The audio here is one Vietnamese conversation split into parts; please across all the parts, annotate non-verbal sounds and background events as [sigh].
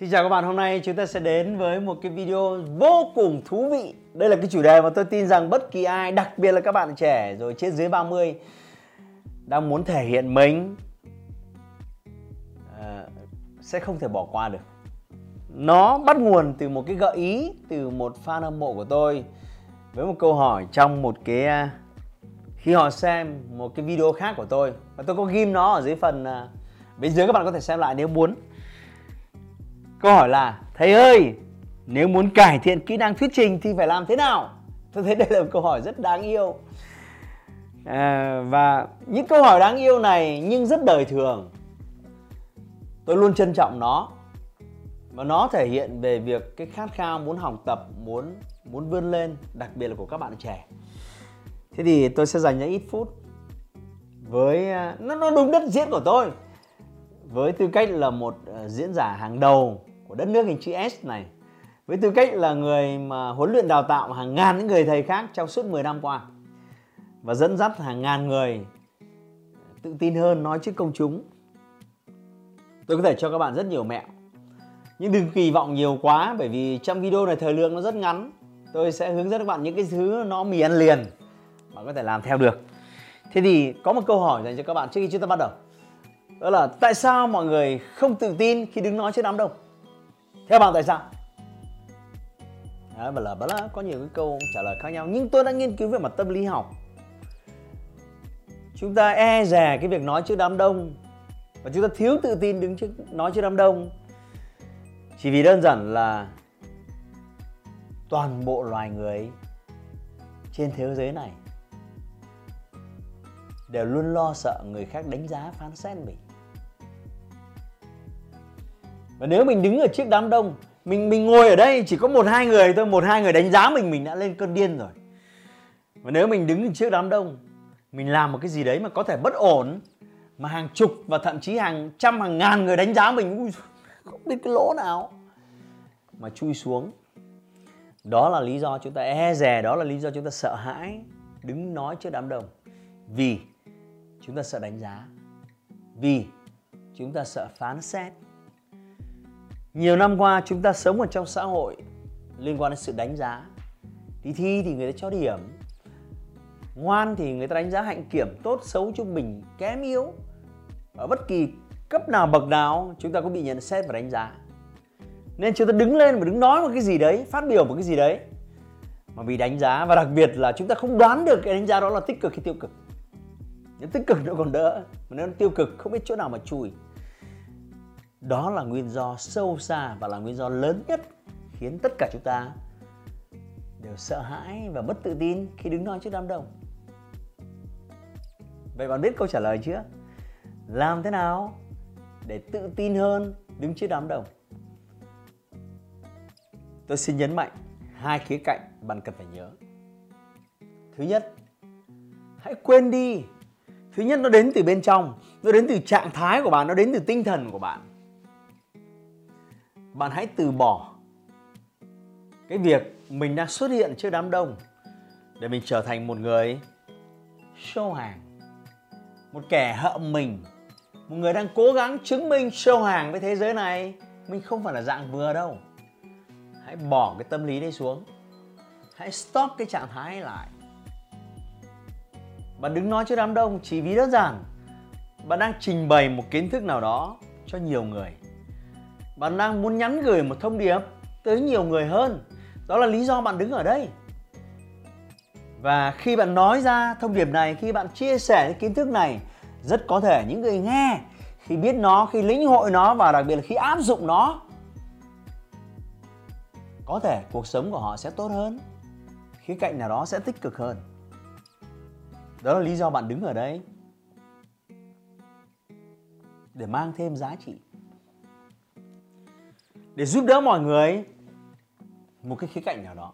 Xin chào các bạn, hôm nay chúng ta sẽ đến với một cái video vô cùng thú vị. Đây là cái chủ đề mà tôi tin rằng bất kỳ ai, đặc biệt là các bạn trẻ rồi trên dưới 30 Đang muốn thể hiện mình à, Sẽ không thể bỏ qua được. Nó bắt nguồn từ một cái gợi ý từ một fan hâm mộ của tôi Với một câu hỏi trong một cái ờ, Khi họ xem một cái video khác của tôi. Và tôi có ghim nó ở dưới phần ờ, Bên dưới các bạn có thể xem lại nếu muốn. Câu hỏi là Thầy ơi, nếu muốn cải thiện kỹ năng thuyết trình thì phải làm thế nào? Tôi thấy đây là một câu hỏi rất đáng yêu. À, Và những câu hỏi đáng yêu này nhưng rất đời thường. Tôi luôn trân trọng nó Và nó thể hiện về việc cái khát khao muốn học tập, muốn muốn vươn lên Đặc biệt là của các bạn trẻ. Thế thì tôi sẽ dành ra ít phút với à, nó nó đúng đất diễn của tôi với tư cách là một à, diễn giả hàng đầu của đất nước hình chữ S này, với tư cách là người mà huấn luyện đào tạo hàng ngàn những người thầy khác trong suốt 10 năm qua, và dẫn dắt hàng ngàn người tự tin hơn nói trước công chúng. Tôi có thể cho các bạn rất nhiều mẹo, nhưng đừng kỳ vọng nhiều quá, bởi vì trong video này thời lượng nó rất ngắn. Tôi sẽ hướng dẫn các bạn những cái thứ nó mì ăn liền mà có thể làm theo được. Thế thì có một câu hỏi dành cho các bạn trước khi chúng ta bắt đầu. Đó là, tại sao mọi người không tự tin khi đứng nói trước đám đông? Theo bạn tại sao? Đấy, bà là bà là có nhiều cái câu trả lời khác nhau nhưng tôi đã nghiên cứu về mặt tâm lý học. Chúng ta e dè cái việc nói trước đám đông và chúng ta thiếu tự tin đứng trước nói trước đám đông. Chỉ vì đơn giản là toàn bộ loài người trên thế giới này đều luôn lo sợ người khác đánh giá phán xét mình và nếu mình đứng ở trước đám đông mình mình ngồi ở đây chỉ có một hai người thôi một hai người đánh giá mình mình đã lên cơn điên rồi. Và nếu mình đứng trước đám đông mình làm một cái gì đấy mà có thể bất ổn mà hàng chục và thậm chí hàng trăm hàng ngàn người đánh giá mình ui, không biết cái lỗ nào mà chui xuống. Đó là lý do chúng ta e dè đó là lý do chúng ta sợ hãi đứng nói trước đám đông. Vì chúng ta sợ đánh giá vì chúng ta sợ phán xét nhiều năm qua, chúng ta sống ở trong xã hội liên quan đến sự đánh giá. Đi thi thì người ta cho điểm, ngoan thì người ta đánh giá hạnh kiểm, tốt xấu trung bình, kém yếu. Ở bất kỳ cấp nào bậc nào, chúng ta cũng bị nhận xét và đánh giá. Nên chúng ta đứng lên và đứng nói một cái gì đấy, phát biểu một cái gì đấy. Mà bị đánh giá và đặc biệt là chúng ta không đoán được cái đánh giá đó là tích cực hay tiêu cực. Nếu tích cực nó còn đỡ, mà nếu tiêu cực, không biết chỗ nào mà chui đó là nguyên do sâu xa và là nguyên do lớn nhất khiến tất cả chúng ta đều sợ hãi và mất tự tin khi đứng nói trước đám đông. Vậy bạn biết câu trả lời chưa? Làm thế nào để tự tin hơn đứng trước đám đông? Tôi xin nhấn mạnh hai khía cạnh bạn cần phải nhớ. Thứ nhất, hãy quên đi. Thứ nhất, nó đến từ bên trong, nó đến từ trạng thái của bạn, nó đến từ tinh thần của bạn bạn hãy từ bỏ cái việc mình đang xuất hiện trước đám đông để mình trở thành một người show hàng, một kẻ hậm mình, một người đang cố gắng chứng minh show hàng với thế giới này. Mình không phải là dạng vừa đâu. Hãy bỏ cái tâm lý đấy xuống. Hãy stop cái trạng thái ấy lại. Bạn đứng nói trước đám đông chỉ vì đơn giản bạn đang trình bày một kiến thức nào đó cho nhiều người bạn đang muốn nhắn gửi một thông điệp tới nhiều người hơn. Đó là lý do bạn đứng ở đây. Và khi bạn nói ra thông điệp này, khi bạn chia sẻ kiến thức này, rất có thể những người nghe, khi biết nó, khi lĩnh hội nó và đặc biệt là khi áp dụng nó, có thể cuộc sống của họ sẽ tốt hơn, khía cạnh nào đó sẽ tích cực hơn. Đó là lý do bạn đứng ở đây để mang thêm giá trị để giúp đỡ mọi người. Một cái khía cạnh nào đó.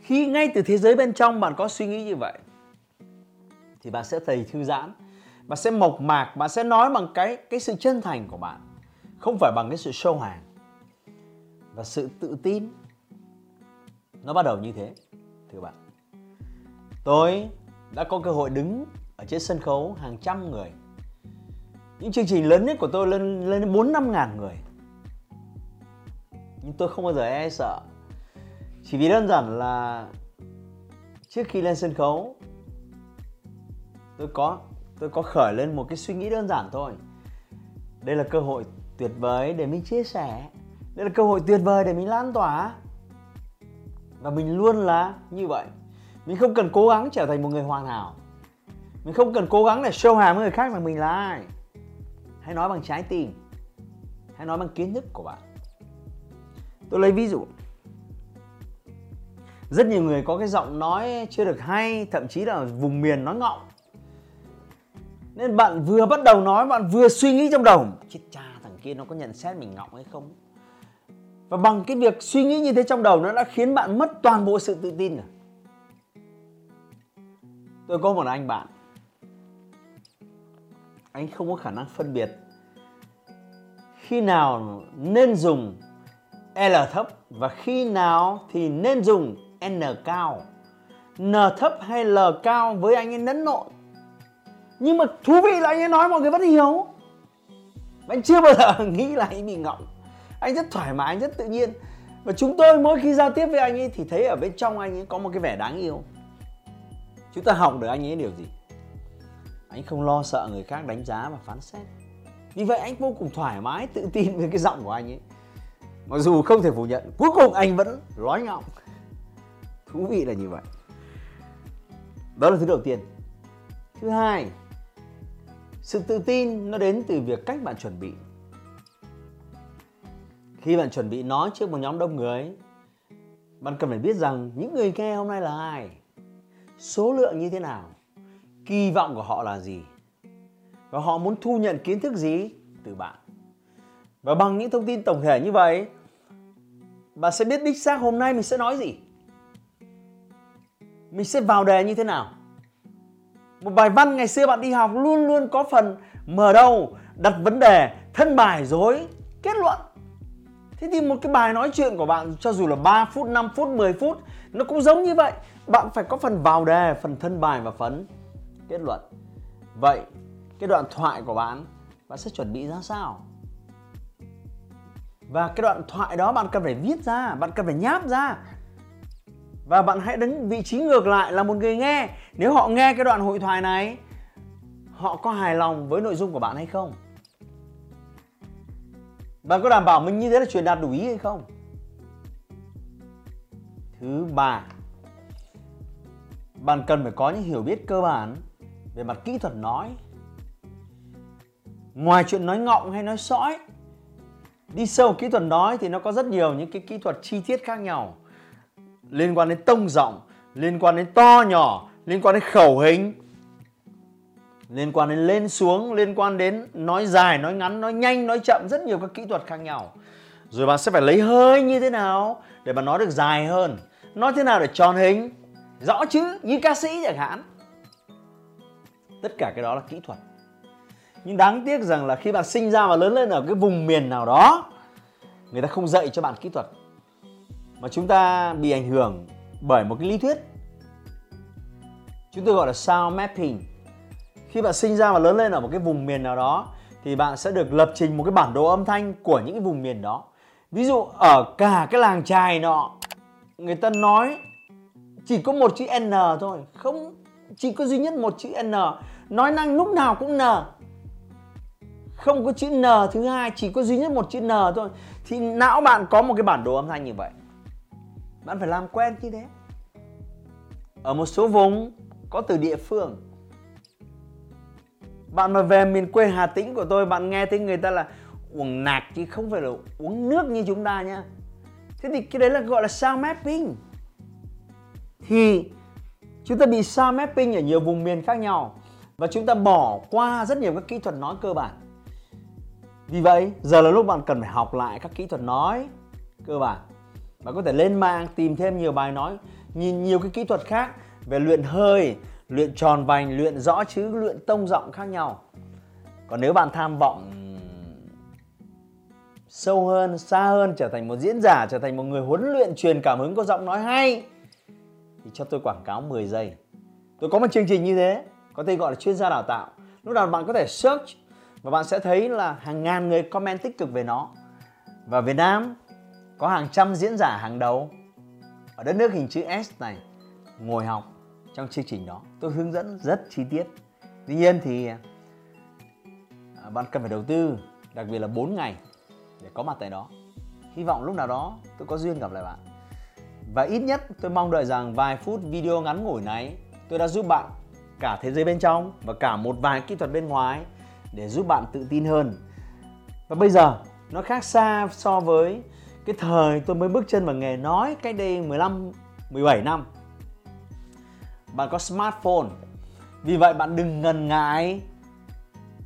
Khi ngay từ thế giới bên trong bạn có suy nghĩ như vậy, thì bạn sẽ thấy thư giãn, bạn sẽ mộc mạc, bạn sẽ nói bằng cái cái sự chân thành của bạn, không phải bằng cái sự show hàng. Và sự tự tin, nó bắt đầu như thế, thưa bạn. Tôi đã có cơ hội đứng ở trên sân khấu hàng trăm người. Những chương trình lớn nhất của tôi lên lên đến bốn năm ngàn người nhưng tôi không bao giờ e sợ. Chỉ vì đơn giản là trước khi lên sân khấu, tôi có tôi có khởi lên một cái suy nghĩ đơn giản thôi. Đây là cơ hội tuyệt vời để mình chia sẻ. Đây là cơ hội tuyệt vời để mình lan tỏa. Và mình luôn là như vậy. Mình không cần cố gắng trở thành một người hoàn hảo. Mình không cần cố gắng để show hàm với người khác rằng mình là ai. Hãy nói bằng trái tim. Hãy nói bằng kiến thức của bạn tôi lấy ví dụ. Rất nhiều người có cái giọng nói chưa được hay, thậm chí là vùng miền nói ngọng. Nên bạn vừa bắt đầu nói, bạn vừa suy nghĩ trong đầu. Chết cha, thằng kia nó có nhận xét mình ngọng hay không? Và bằng cái việc suy nghĩ như thế trong đầu, nó đã khiến bạn mất toàn bộ sự tự tin rồi. Tôi có một anh bạn. Anh không có khả năng phân biệt khi nào nên dùng L thấp và khi nào thì nên dùng N cao. N thấp hay L cao với anh ấy nấn nội. nhưng mà thú vị là anh ấy nói mọi người vẫn hiểu. Anh chưa bao giờ [laughs] nghĩ là anh bị ngọng. Anh rất thoải mái, anh rất tự nhiên. Và chúng tôi mỗi khi giao tiếp với anh ấy thì thấy ở bên trong anh ấy có một cái vẻ đáng yêu. Chúng ta học được anh ấy điều gì? Anh không lo sợ người khác đánh giá và phán xét. Vì vậy anh vô cùng thoải mái, tự tin với cái giọng của anh ấy mặc dù không thể phủ nhận, cuối cùng anh vẫn lói ngọng. Thú vị là như vậy. Đó là thứ đầu tiên. Thứ hai, sự tự tin nó đến từ việc cách bạn chuẩn bị. Khi bạn chuẩn bị nói trước một nhóm đông người, bạn cần phải biết rằng những người nghe hôm nay là ai, số lượng như thế nào, kỳ vọng của họ là gì, và họ muốn thu nhận kiến thức gì từ bạn. Và bằng những thông tin tổng thể như vậy bạn sẽ biết đích xác hôm nay mình sẽ nói gì. Mình sẽ vào đề như thế nào. Một bài văn ngày xưa bạn đi học luôn luôn có phần mở đầu, đặt vấn đề, thân bài dối kết luận. Thế thì một cái bài nói chuyện của bạn, cho dù là 3 phút 5 phút 10 phút, nó cũng giống như vậy. Bạn phải có phần vào đề, phần thân bài và phần kết luận. Vậy, cái đoạn thoại của bạn bạn sẽ chuẩn bị ra sao? Và cái đoạn thoại đó bạn cần phải viết ra, bạn cần phải nháp ra. Và bạn hãy đứng vị trí ngược lại là một người nghe. Nếu họ nghe cái đoạn hội thoại này, họ có hài lòng với nội dung của bạn hay không? Bạn có đảm bảo mình như thế là truyền đạt đủ ý hay không? Thứ ba, bạn cần phải có những hiểu biết cơ bản về mặt kỹ thuật nói. Ngoài chuyện nói ngọng hay nói sõi đi sâu kỹ thuật nói thì nó có rất nhiều những cái kỹ thuật chi tiết khác nhau. Liên quan đến tông giọng, liên quan đến to nhỏ, liên quan đến khẩu hình, liên quan đến lên xuống, liên quan đến nói dài, nói ngắn, nói nhanh, nói chậm, rất nhiều các kỹ thuật khác nhau. Rồi bạn sẽ phải lấy hơi như thế nào để bạn nói được dài hơn? Nói thế nào để tròn hình? Rõ chứ, như ca sĩ chẳng hạn. Tất cả cái đó là kỹ thuật nhưng đáng tiếc rằng là khi bạn sinh ra và lớn lên ở cái vùng miền nào đó, người ta không dạy cho bạn kỹ thuật. Mà chúng ta bị ảnh hưởng bởi một cái lý thuyết. Chúng tôi gọi là sound mapping. Khi bạn sinh ra và lớn lên ở một cái vùng miền nào đó, thì bạn sẽ được lập trình một cái bản đồ âm thanh của những cái vùng miền đó. Ví dụ, ở cả cái làng trài nọ, người ta nói chỉ có một chữ n thôi, không, chỉ có duy nhất một chữ n. Nói năng lúc nào cũng n không có chữ n thứ hai, chỉ có duy nhất một chữ n thôi. Thì não bạn có một cái bản đồ âm thanh như vậy. Bạn phải làm quen như thế. Ở một số vùng, có từ địa phương. Bạn mà về miền quê Hà Tĩnh của tôi, bạn nghe thấy người ta là uống nạc chứ không phải là uống nước như chúng ta nhá. Thế thì cái đấy là gọi là sound mapping. Thì chúng ta bị sound mapping ở nhiều vùng miền khác nhau và chúng ta bỏ qua rất nhiều các kỹ thuật nói cơ bản vì vậy, giờ là lúc bạn cần phải học lại các kỹ thuật nói, cơ bản. Bạn có thể lên mạng tìm thêm nhiều bài nói, nhìn nhiều cái kỹ thuật khác về luyện hơi, luyện tròn vành, luyện rõ chữ, luyện tông giọng khác nhau. Còn nếu bạn tham vọng sâu hơn, xa hơn, trở thành một diễn giả, trở thành một người huấn luyện truyền cảm hứng có giọng nói hay, thì cho tôi quảng cáo 10 giây. Tôi có một chương trình như thế, có tên gọi là chuyên gia đào tạo. Lúc nào bạn có thể search và bạn sẽ thấy là hàng ngàn người comment tích cực về nó. Và Việt Nam có hàng trăm diễn giả hàng đầu ở đất nước hình chữ S này ngồi học trong chương trình đó. Tôi hướng dẫn rất chi tiết. Tuy nhiên thì à, bạn cần phải đầu tư đặc biệt là 4 ngày để có mặt tại đó. Hy vọng lúc nào đó tôi có duyên gặp lại bạn. Và ít nhất tôi mong đợi rằng vài phút video ngắn ngủi này tôi đã giúp bạn cả thế giới bên trong và cả một vài kỹ thuật bên ngoài để giúp bạn tự tin hơn. Và bây giờ, nó khác xa so với cái thời tôi mới bước chân vào nghề nói cách đây 15 17 năm. Bạn có smartphone. Vì vậy bạn đừng ngần ngại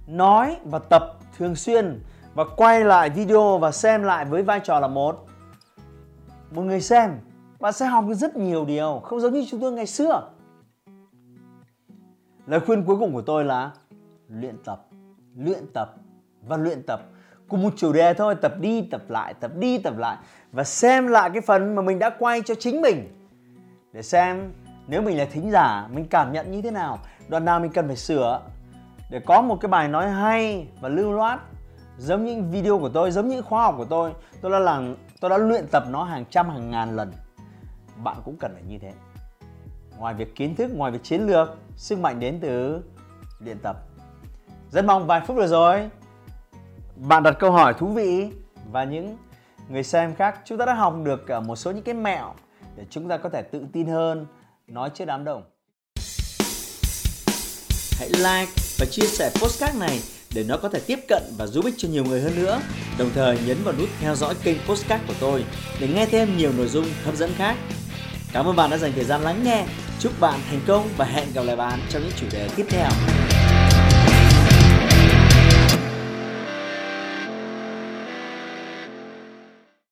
nói và tập thường xuyên và quay lại video và xem lại với vai trò là một. Một người xem, bạn sẽ học được rất nhiều điều, không giống như chúng tôi ngày xưa. Lời khuyên cuối cùng của tôi là luyện tập luyện tập và luyện tập cùng một chủ đề thôi, tập đi, tập lại, tập đi, tập lại và xem lại cái phần mà mình đã quay cho chính mình để xem nếu mình là thính giả, mình cảm nhận như thế nào. Đoạn nào mình cần phải sửa để có một cái bài nói hay và lưu loát, giống những video của tôi, giống những khóa học của tôi. Tôi đã làm, tôi đã luyện tập nó hàng trăm, hàng ngàn lần. Bạn cũng cần phải như thế. Ngoài việc kiến thức, ngoài việc chiến lược, sức mạnh đến từ luyện tập rất mong vài phút vừa rồi bạn đặt câu hỏi thú vị và những người xem khác chúng ta đã học được ờ, một số những cái mẹo để chúng ta có thể tự tin hơn nói trước đám đông hãy like và chia sẻ postcard này để nó có thể tiếp cận và giúp ích cho nhiều người hơn nữa. Đồng thời nhấn vào nút theo dõi kênh postcard của tôi để nghe thêm nhiều nội dung hấp dẫn khác. Cảm ơn bạn đã dành thời gian lắng nghe. Chúc bạn thành công và hẹn gặp lại bạn trong những chủ đề tiếp theo.